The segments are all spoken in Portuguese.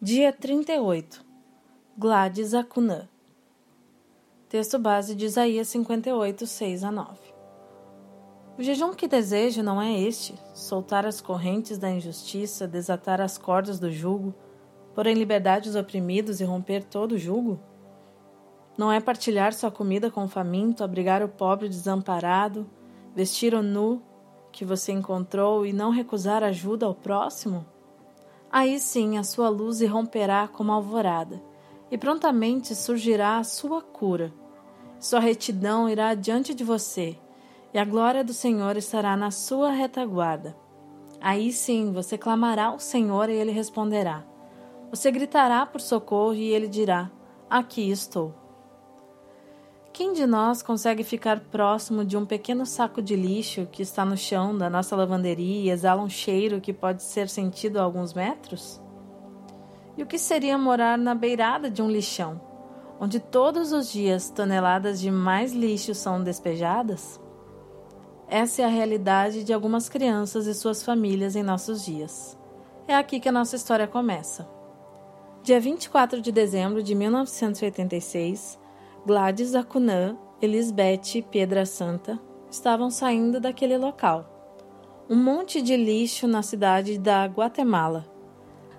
Dia 38 Gladys Acunã Texto base de Isaías 58, 6 a 9 O jejum que desejo não é este, soltar as correntes da injustiça, desatar as cordas do jugo, pôr em liberdade os oprimidos e romper todo o jugo? Não é partilhar sua comida com o faminto, abrigar o pobre desamparado, vestir o nu que você encontrou e não recusar ajuda ao próximo? Aí sim a sua luz irromperá como alvorada, e prontamente surgirá a sua cura. Sua retidão irá diante de você, e a glória do Senhor estará na sua retaguarda. Aí sim você clamará ao Senhor e ele responderá. Você gritará por socorro e ele dirá: Aqui estou. Quem de nós consegue ficar próximo de um pequeno saco de lixo que está no chão da nossa lavanderia e exala um cheiro que pode ser sentido a alguns metros? E o que seria morar na beirada de um lixão, onde todos os dias toneladas de mais lixo são despejadas? Essa é a realidade de algumas crianças e suas famílias em nossos dias. É aqui que a nossa história começa. Dia 24 de dezembro de 1986, Gladys Acunã, Elisbeth e Pedra Santa estavam saindo daquele local. Um monte de lixo na cidade da Guatemala.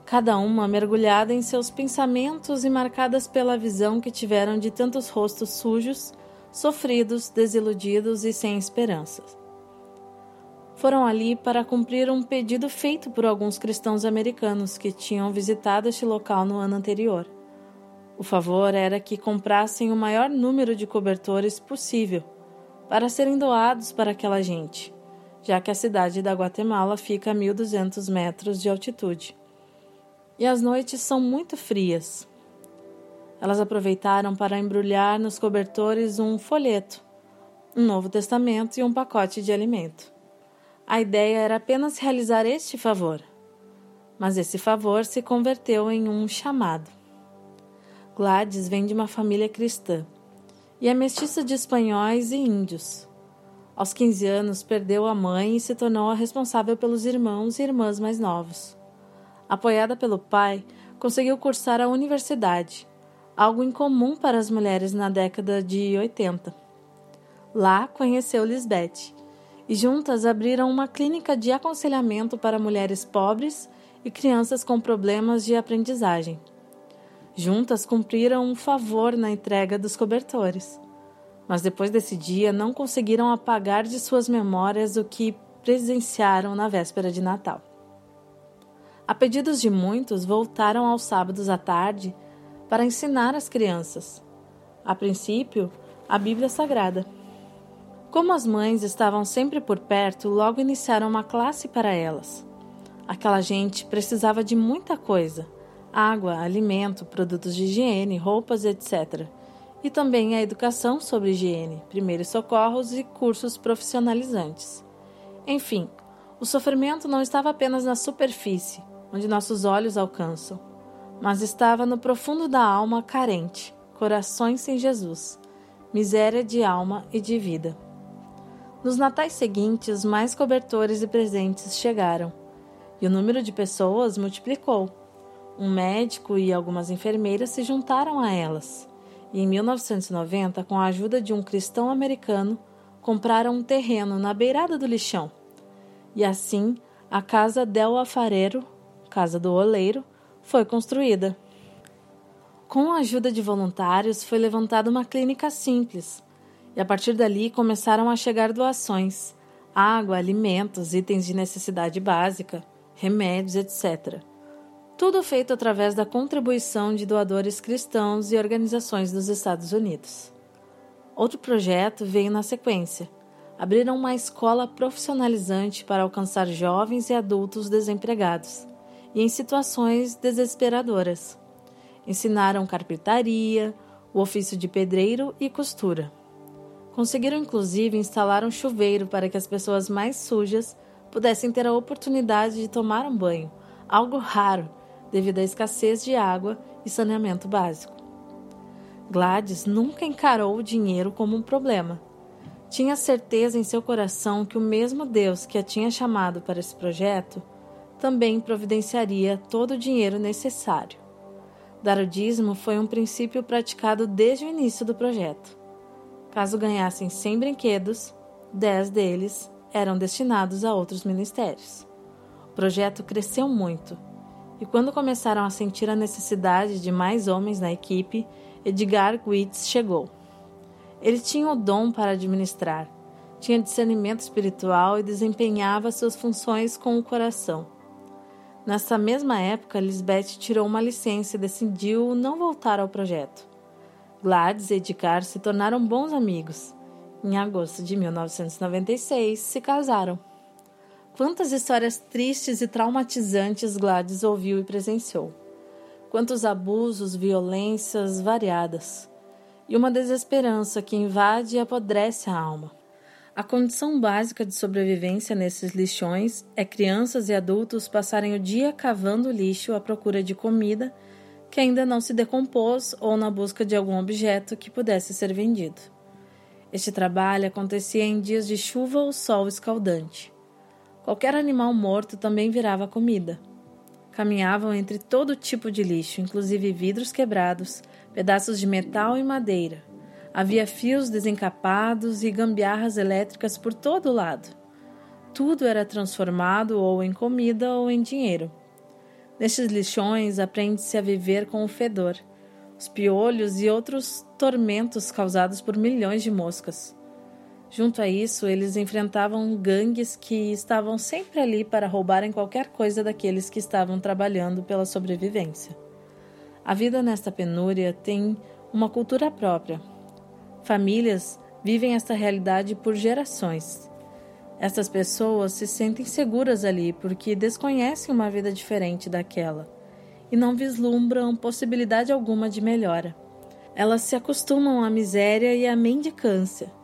Cada uma mergulhada em seus pensamentos e marcadas pela visão que tiveram de tantos rostos sujos, sofridos, desiludidos e sem esperanças. Foram ali para cumprir um pedido feito por alguns cristãos americanos que tinham visitado este local no ano anterior. O favor era que comprassem o maior número de cobertores possível para serem doados para aquela gente, já que a cidade da Guatemala fica a 1.200 metros de altitude. E as noites são muito frias. Elas aproveitaram para embrulhar nos cobertores um folheto, um Novo Testamento e um pacote de alimento. A ideia era apenas realizar este favor, mas esse favor se converteu em um chamado. Gladys vem de uma família cristã e é mestiça de espanhóis e índios. Aos 15 anos, perdeu a mãe e se tornou a responsável pelos irmãos e irmãs mais novos. Apoiada pelo pai, conseguiu cursar a universidade, algo incomum para as mulheres na década de 80. Lá conheceu Lisbeth e juntas abriram uma clínica de aconselhamento para mulheres pobres e crianças com problemas de aprendizagem. Juntas cumpriram um favor na entrega dos cobertores. Mas depois desse dia não conseguiram apagar de suas memórias o que presenciaram na véspera de Natal. A pedidos de muitos, voltaram aos sábados à tarde para ensinar as crianças. A princípio, a Bíblia Sagrada. Como as mães estavam sempre por perto, logo iniciaram uma classe para elas. Aquela gente precisava de muita coisa água, alimento, produtos de higiene, roupas, etc. E também a educação sobre higiene, primeiros socorros e cursos profissionalizantes. Enfim, o sofrimento não estava apenas na superfície, onde nossos olhos alcançam, mas estava no profundo da alma carente, corações sem Jesus, miséria de alma e de vida. Nos natais seguintes, mais cobertores e presentes chegaram, e o número de pessoas multiplicou. Um médico e algumas enfermeiras se juntaram a elas e, em 1990, com a ajuda de um cristão americano, compraram um terreno na beirada do lixão. E assim, a Casa del Afarero, Casa do Oleiro, foi construída. Com a ajuda de voluntários, foi levantada uma clínica simples, e a partir dali começaram a chegar doações: água, alimentos, itens de necessidade básica, remédios, etc. Tudo feito através da contribuição de doadores cristãos e organizações dos Estados Unidos. Outro projeto veio na sequência. Abriram uma escola profissionalizante para alcançar jovens e adultos desempregados e em situações desesperadoras. Ensinaram carpintaria, o ofício de pedreiro e costura. Conseguiram inclusive instalar um chuveiro para que as pessoas mais sujas pudessem ter a oportunidade de tomar um banho, algo raro devido à escassez de água e saneamento básico. Gladys nunca encarou o dinheiro como um problema. Tinha certeza em seu coração que o mesmo Deus que a tinha chamado para esse projeto também providenciaria todo o dinheiro necessário. Dar o dízimo foi um princípio praticado desde o início do projeto. Caso ganhassem 100 brinquedos, 10 deles eram destinados a outros ministérios. O projeto cresceu muito e, quando começaram a sentir a necessidade de mais homens na equipe, Edgar Witz chegou. Ele tinha o dom para administrar, tinha discernimento espiritual e desempenhava suas funções com o coração. Nessa mesma época, Lisbeth tirou uma licença e decidiu não voltar ao projeto. Gladys e Edgar se tornaram bons amigos. Em agosto de 1996, se casaram. Quantas histórias tristes e traumatizantes Gladys ouviu e presenciou. Quantos abusos, violências variadas. E uma desesperança que invade e apodrece a alma. A condição básica de sobrevivência nesses lixões é crianças e adultos passarem o dia cavando lixo à procura de comida que ainda não se decompôs ou na busca de algum objeto que pudesse ser vendido. Este trabalho acontecia em dias de chuva ou sol escaldante. Qualquer animal morto também virava comida. Caminhavam entre todo tipo de lixo, inclusive vidros quebrados, pedaços de metal e madeira. Havia fios desencapados e gambiarras elétricas por todo lado. Tudo era transformado ou em comida ou em dinheiro. Nestes lixões aprende-se a viver com o fedor, os piolhos e outros tormentos causados por milhões de moscas. Junto a isso, eles enfrentavam gangues que estavam sempre ali para roubarem qualquer coisa daqueles que estavam trabalhando pela sobrevivência. A vida nesta penúria tem uma cultura própria. Famílias vivem esta realidade por gerações. Essas pessoas se sentem seguras ali porque desconhecem uma vida diferente daquela e não vislumbram possibilidade alguma de melhora. Elas se acostumam à miséria e à mendicância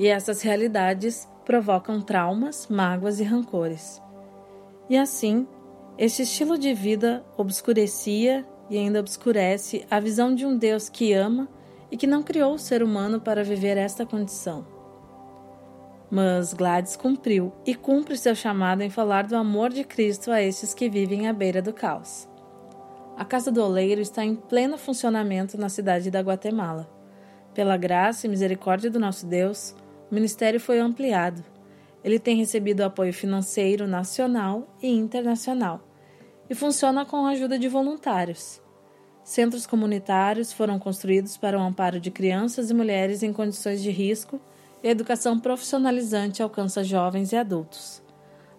e essas realidades provocam traumas, mágoas e rancores. E assim, este estilo de vida obscurecia e ainda obscurece a visão de um Deus que ama e que não criou o ser humano para viver esta condição. Mas Gladys cumpriu e cumpre seu chamado em falar do amor de Cristo a estes que vivem à beira do caos. A Casa do Oleiro está em pleno funcionamento na cidade da Guatemala. Pela graça e misericórdia do nosso Deus, o ministério foi ampliado. Ele tem recebido apoio financeiro nacional e internacional e funciona com a ajuda de voluntários. Centros comunitários foram construídos para o amparo de crianças e mulheres em condições de risco e a educação profissionalizante alcança jovens e adultos.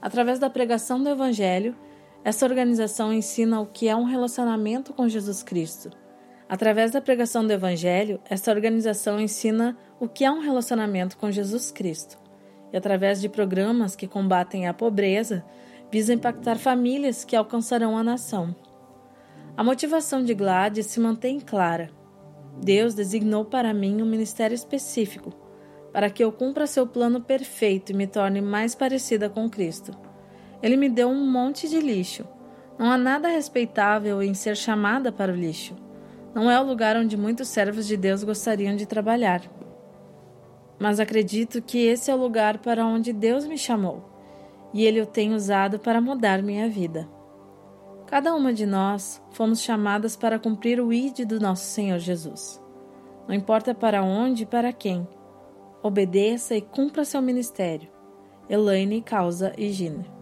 Através da pregação do Evangelho, essa organização ensina o que é um relacionamento com Jesus Cristo Através da pregação do Evangelho, esta organização ensina o que é um relacionamento com Jesus Cristo. E através de programas que combatem a pobreza, visa impactar famílias que alcançarão a nação. A motivação de Gladys se mantém clara. Deus designou para mim um ministério específico, para que eu cumpra seu plano perfeito e me torne mais parecida com Cristo. Ele me deu um monte de lixo. Não há nada respeitável em ser chamada para o lixo. Não é o lugar onde muitos servos de Deus gostariam de trabalhar. Mas acredito que esse é o lugar para onde Deus me chamou, e Ele o tem usado para mudar minha vida. Cada uma de nós fomos chamadas para cumprir o ID do nosso Senhor Jesus. Não importa para onde e para quem, obedeça e cumpra seu ministério. Elaine Causa e Gine.